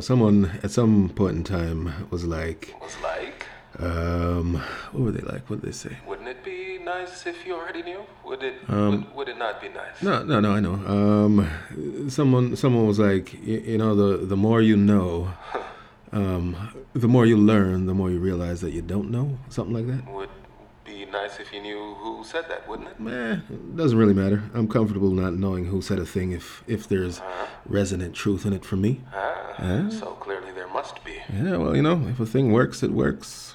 know, someone at some point in time was like, Was like, um, what were they like? What did they say? wouldn't it be nice if you already knew? Would it? Um, would, would it not be nice? No, no, no. I know. Um, someone, someone was like, you, you know, the the more you know, um, the more you learn, the more you realize that you don't know. Something like that. Would nice if you knew who said that, wouldn't it? Meh, it doesn't really matter. I'm comfortable not knowing who said a thing if if there's resonant truth in it for me. Ah, Huh? so clearly there must be. Yeah, well, you know, if a thing works, it works.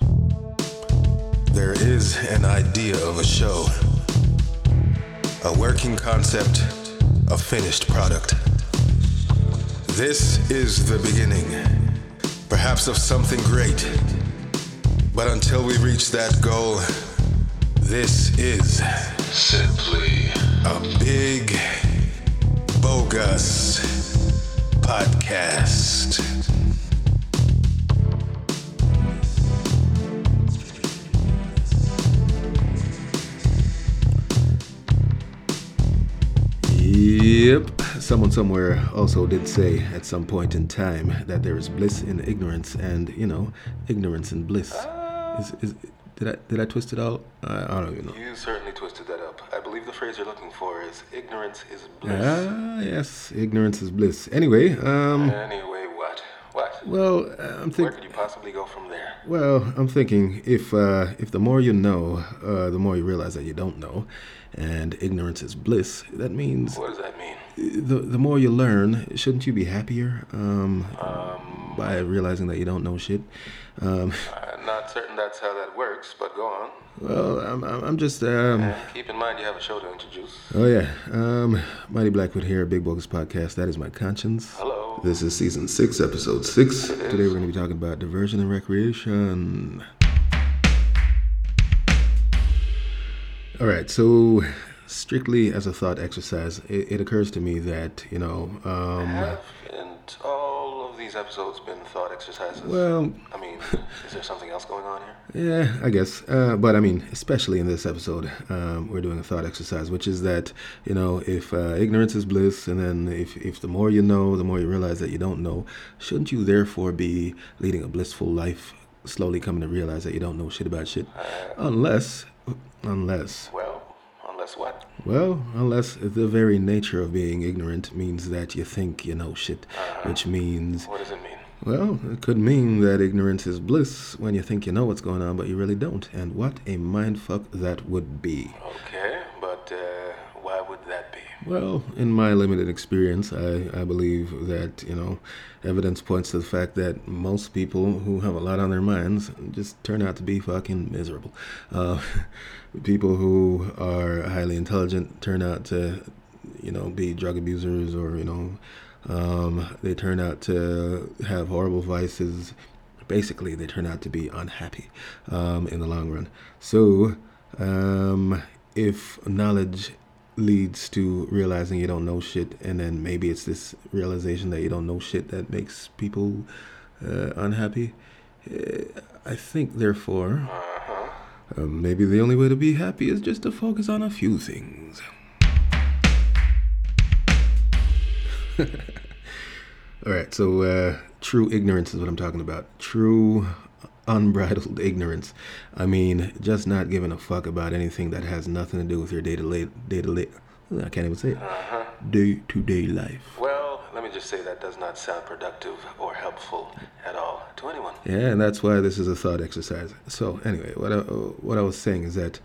There is an idea of a show, a working concept, a finished product. This is the beginning, perhaps of something great. But until we reach that goal, this is simply a big, bogus podcast. Yep. Someone somewhere also did say at some point in time that there is bliss in ignorance, and you know, ignorance and bliss. Is, is did I did I twist it out? I, I don't even know. You certainly twisted that up. I believe the phrase you're looking for is ignorance is bliss. Ah, yes, ignorance is bliss. Anyway, um, Anyway, what? What? well, I'm thinking. Where could you possibly go from there? Well, I'm thinking if uh, if the more you know, uh, the more you realize that you don't know, and ignorance is bliss. That means What does that mean? the the more you learn, shouldn't you be happier um, by realizing that you don't know shit? Um, I'm not certain that's how that works, but go on. well, I'm I'm just um, And keep in mind you have a show to introduce. oh yeah, um, Mighty Blackwood here, Big Bogus Podcast. That is my conscience. Hello. This is season six, episode six. Today we're going to be talking about diversion and recreation. All right, so strictly as a thought exercise, it, it occurs to me that you know, um, Haven't all these episodes been thought exercises? well, I mean, is there something else going on here? Yeah, I guess. Uh, but I mean, especially in this episode, um, we're doing a thought exercise, which is that you know, if uh, ignorance is bliss, and then if if the more you know, the more you realize that you don't know, shouldn't you therefore be leading a blissful life, slowly coming to realize that you don't know shit about shit, unless, unless, Well, unless what? Well, unless the very nature of being ignorant means that you think you know shit, uh-huh. which means What does it mean? well, it could mean that ignorance is bliss when you think you know what's going on, but you really don't. And what a mindfuck that would be. Okay, Well, in my limited experience, I, I believe that, you know, evidence points to the fact that most people who have a lot on their minds just turn out to be fucking miserable. Uh, people who are highly intelligent turn out to, you know, be drug abusers or, you know, um, they turn out to have horrible vices. Basically, they turn out to be unhappy um, in the long run. So, um, if knowledge leads to realizing you don't know shit, and then maybe it's this realization that you don't know shit that makes people uh, unhappy, uh, I think, therefore, uh, maybe the only way to be happy is just to focus on a few things. All right, so uh, true ignorance is what I'm talking about. True unbridled ignorance. I mean, just not giving a fuck about anything that has nothing to do with your day to day, day to day. I can't even say it. Day to day life. Well, let me just say that does not sound productive or helpful at all to anyone. Yeah, and that's why this is a thought exercise. So anyway, what I, what I was saying is that,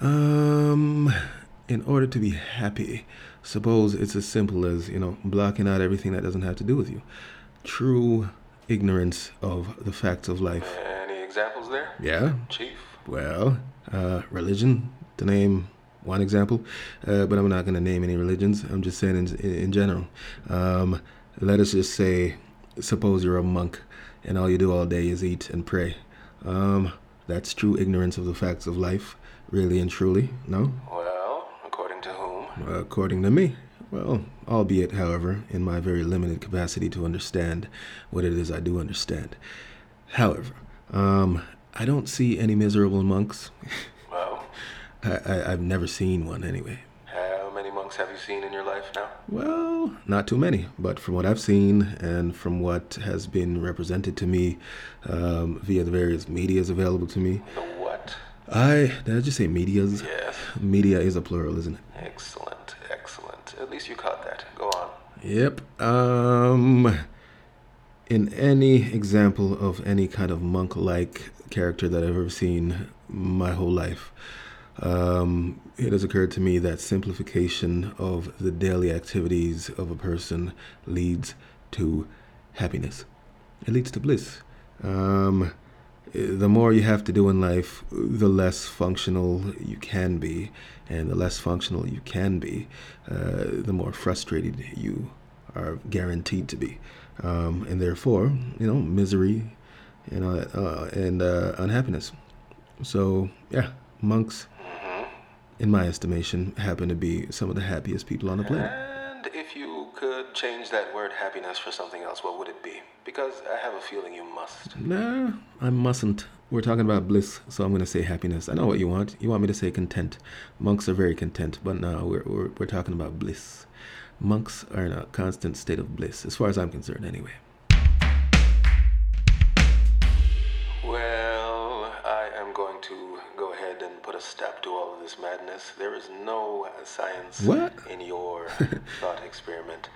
um, in order to be happy, suppose it's as simple as you know blocking out everything that doesn't have to do with you. True ignorance of the facts of life. Any examples there, Yeah. Chief? Well, uh, religion, to name one example, uh, but I'm not going to name any religions. I'm just saying in, in general. Um, let us just say, suppose you're a monk and all you do all day is eat and pray. Um, that's true ignorance of the facts of life, really and truly, no? Well, according to whom? According to me. Well, albeit, however, in my very limited capacity to understand what it is I do understand. However, um, I don't see any miserable monks. Well, I, I, I've never seen one anyway. how many monks have you seen in your life now? Well, not too many, but from what I've seen and from what has been represented to me um, via the various medias available to me, The what? I did I just say medias? Yes. Media is a plural, isn't it? Excellent, least you caught that. Go on. Yep. Um, in any example of any kind of monk-like character that I've ever seen my whole life, um, it has occurred to me that simplification of the daily activities of a person leads to happiness. It leads to bliss. Um, the more you have to do in life, the less functional you can be, and the less functional you can be, uh, the more frustrated you are guaranteed to be, um, and therefore, you know, misery, you know, uh, and uh, unhappiness. So, yeah, monks, in my estimation, happen to be some of the happiest people on the planet. And if you could change that word happiness for something else, what would it be? Because I have a feeling you must. Nah, I mustn't. We're talking about bliss, so I'm going to say happiness. I know what you want. You want me to say content. Monks are very content, but no, we're, we're, we're talking about bliss. Monks are in a constant state of bliss, as far as I'm concerned, anyway. Well, I am going to go ahead and put a stop to all of this madness. There is no science What? in your thought experiment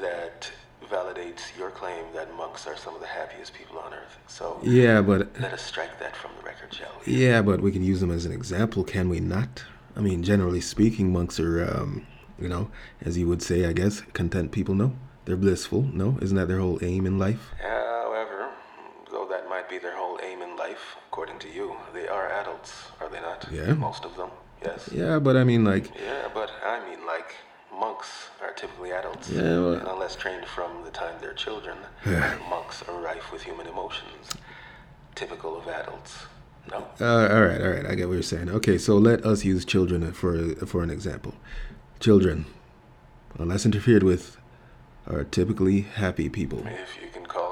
that validates your claim that monks are some of the happiest people on earth. So Yeah, but let us strike that from the record, shall we? yeah, but we can use them as an example, can we not? I mean, generally speaking, monks are, um, you know, as you would say, I guess, content people. No, they're blissful. No, isn't that their whole aim in life? However, though that might be their whole aim in life, according to you, they are adults, are they not? Yeah. Most of them, yes. Yeah, but I mean, like, Yeah, but I mean, like, monks are typically adults. Yeah, well- and unless trained from the time they're children, monks are rife with human emotions, typical of adults. No? Uh, all right, all right. I get what you're saying. Okay, so let us use children for for an example. Children, unless interfered with, are typically happy people. If you can call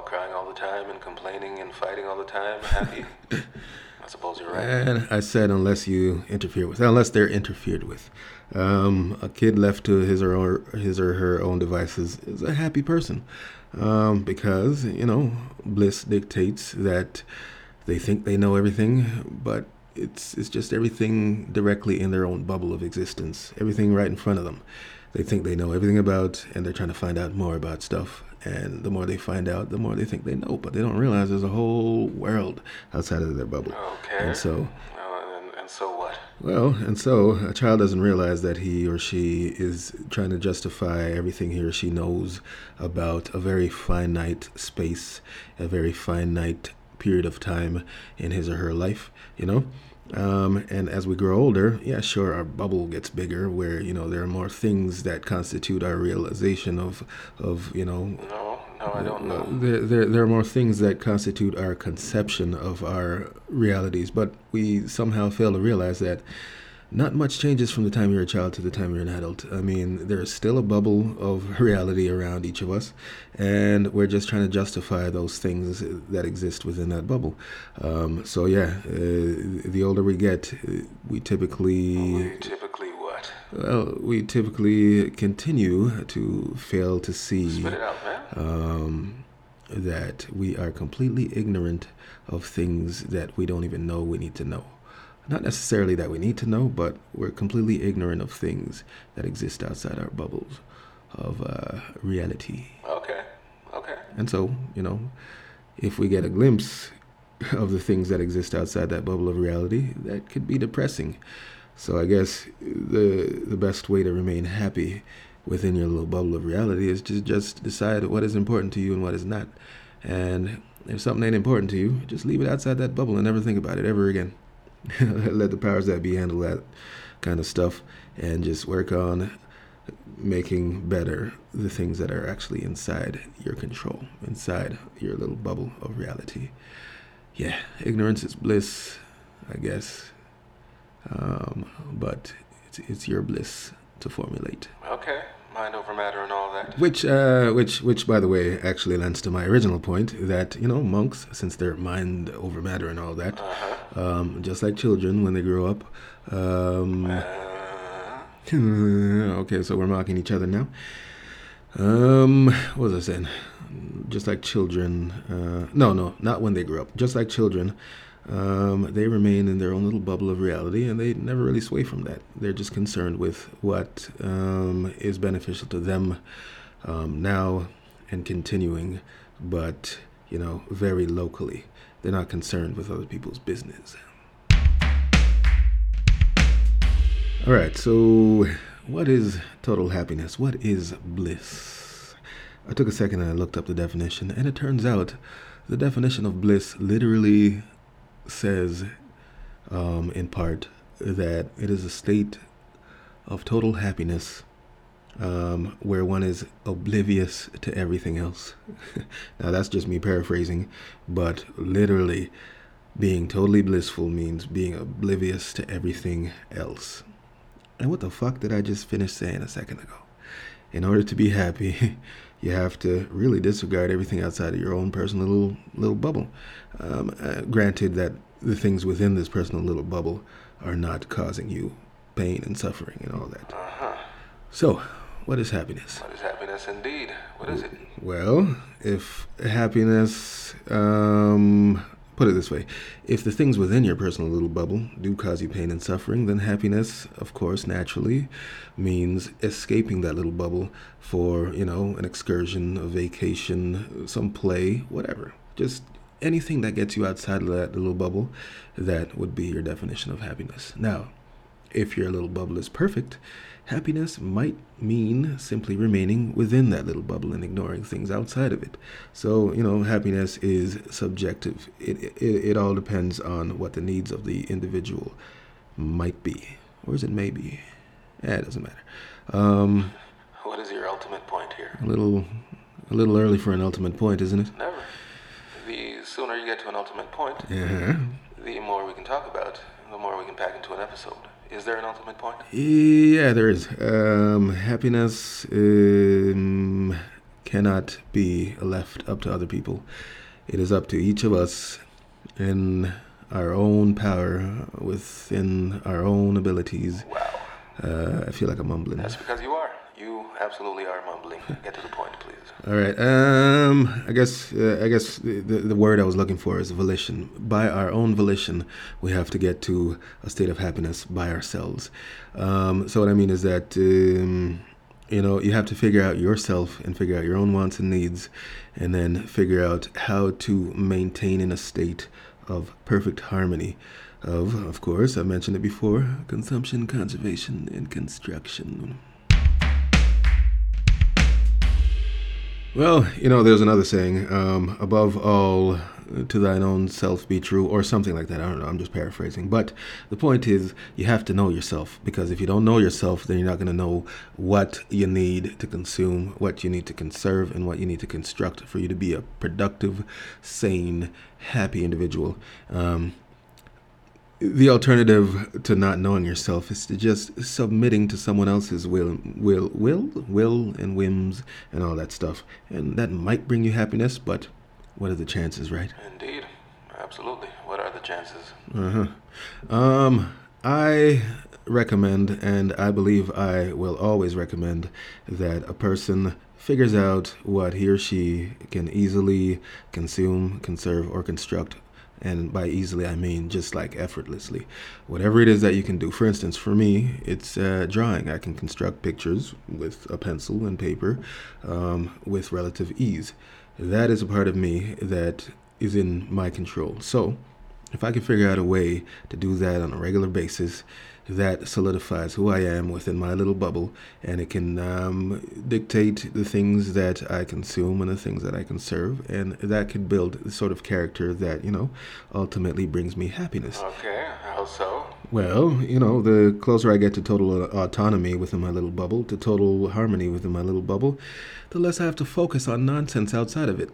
the time and complaining and fighting all the time happy, I suppose you're right. And I said unless you interfere with, unless they're interfered with. Um, a kid left to his or her, his or her own devices is a happy person, um, because you know bliss dictates that they think they know everything, but it's it's just everything directly in their own bubble of existence, everything right in front of them. They think they know everything about, and they're trying to find out more about stuff. And the more they find out, the more they think they know, but they don't realize there's a whole world outside of their bubble. Okay. And so, Uh, and, and so what? well, and so a child doesn't realize that he or she is trying to justify everything he or she knows about a very finite space, a very finite period of time in his or her life, you know? Um, and as we grow older, yeah, sure, our bubble gets bigger where, you know, there are more things that constitute our realization of, of you know, No, no, I don't know. there, there, there are more things that constitute our conception of our realities, but we somehow fail to realize that not much changes from the time you're a child to the time you're an adult. I mean, there's still a bubble of reality around each of us, and we're just trying to justify those things that exist within that bubble. Um, so, yeah, uh, the older we get, we typically. We typically what? Well, we typically continue to fail to see Spit it out, man. um, that we are completely ignorant of things that we don't even know we need to know. Not necessarily that we need to know, but we're completely ignorant of things that exist outside our bubbles of uh, reality. Okay, okay. And so, you know, if we get a glimpse of the things that exist outside that bubble of reality, that could be depressing. So I guess the the best way to remain happy within your little bubble of reality is to just decide what is important to you and what is not. And if something ain't important to you, just leave it outside that bubble and never think about it ever again. Let the powers that be handle that kind of stuff and just work on making better the things that are actually inside your control, inside your little bubble of reality. Yeah, ignorance is bliss, I guess. Um, but it's, it's your bliss to formulate. Okay, mind over matter and all that. Which, uh, which, which, by the way, actually lends to my original point that you know monks, since they're mind over matter and all that, Uh-huh. um, just like children when they grow up, um, Uh, okay, so we're mocking each other now. Um, what was I saying? Just like children, uh, no, no, not when they grow up. Just like children, um, they remain in their own little bubble of reality and they never really sway from that. They're just concerned with what um, is beneficial to them um, now and continuing, but, you know, very locally. They're not concerned with other people's business. All right, so what is total happiness? What is bliss? I took a second and I looked up the definition, and it turns out the definition of bliss literally says, um, in part, that it is a state of total happiness um, where one is oblivious to everything else. now, that's just me paraphrasing, but literally, being totally blissful means being oblivious to everything else. And what the fuck did I just finish saying a second ago? In order to be happy, you have to really disregard everything outside of your own personal little little bubble. Um, uh, granted that the things within this personal little bubble are not causing you pain and suffering and all that. Uh-huh. So, what is happiness? What is happiness indeed? What is it? Well, if happiness, um, put it this way if the things within your personal little bubble do cause you pain and suffering, then happiness, of course, naturally means escaping that little bubble for, you know, an excursion, a vacation, some play, whatever. Just anything that gets you outside of that little bubble, that would be your definition of happiness. Now, if your little bubble is perfect, happiness might mean simply remaining within that little bubble and ignoring things outside of it. So, you know, happiness is subjective. It, it, it all depends on what the needs of the individual might be. Or is it maybe? Yeah, it doesn't matter. Um, What is your ultimate point here? a little, a little early for an ultimate point, isn't it? Never. The sooner you get to an ultimate point, Yeah. the more we can talk about, the more we can pack into an episode. Is there an ultimate point? Yeah, there is. Um, happiness um, cannot be left up to other people. It is up to each of us in our own power, within our own abilities. Wow. Uh, I feel like I'm mumbling. That's because you absolutely are mumbling. Get to the point, please. All right. Um, I guess uh, I guess the, the word I was looking for is volition. By our own volition, we have to get to a state of happiness by ourselves. Um, so what I mean is that um, you know you have to figure out yourself and figure out your own wants and needs, and then figure out how to maintain in a state of perfect harmony. Of, of course, I mentioned it before: consumption, conservation, and construction. Well, you know, there's another saying, um, above all, to thine own self be true, or something like that. I don't know, I'm just paraphrasing. But the point is, you have to know yourself, because if you don't know yourself, then you're not going to know what you need to consume, what you need to conserve, and what you need to construct for you to be a productive, sane, happy individual. Um, the alternative to not knowing yourself is to just submitting to someone else's will, will, will, will, and whims, and all that stuff. And that might bring you happiness, but what are the chances, right? Indeed. Absolutely. What are the chances? Uh huh. Um, I recommend, and I believe I will always recommend, that a person figures out what he or she can easily consume, conserve, or construct and by easily I mean just like effortlessly. Whatever it is that you can do. For instance, for me, it's uh, drawing. I can construct pictures with a pencil and paper um, with relative ease. That is a part of me that is in my control. So, if I can figure out a way to do that on a regular basis, that solidifies who I am within my little bubble, and it can um, dictate the things that I consume and the things that I conserve, and that could build the sort of character that you know ultimately brings me happiness. Okay. How so? Well, you know, the closer I get to total autonomy within my little bubble, to total harmony within my little bubble, the less I have to focus on nonsense outside of it.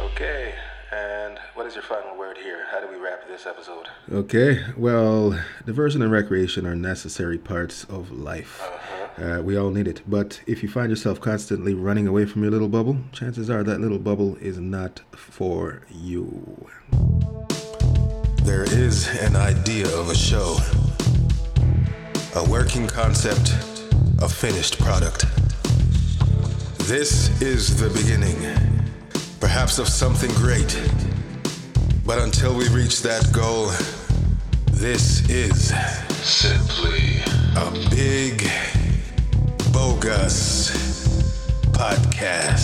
Okay. And what is your final word here? How do we wrap this episode? Okay, well, diversion and recreation are necessary parts of life. Uh, we all need it. But if you find yourself constantly running away from your little bubble, chances are that little bubble is not for you. There is an idea of a show, a working concept, a finished product. This is the beginning, perhaps of something great. But until we reach that goal, this is simply a big, bogus podcast.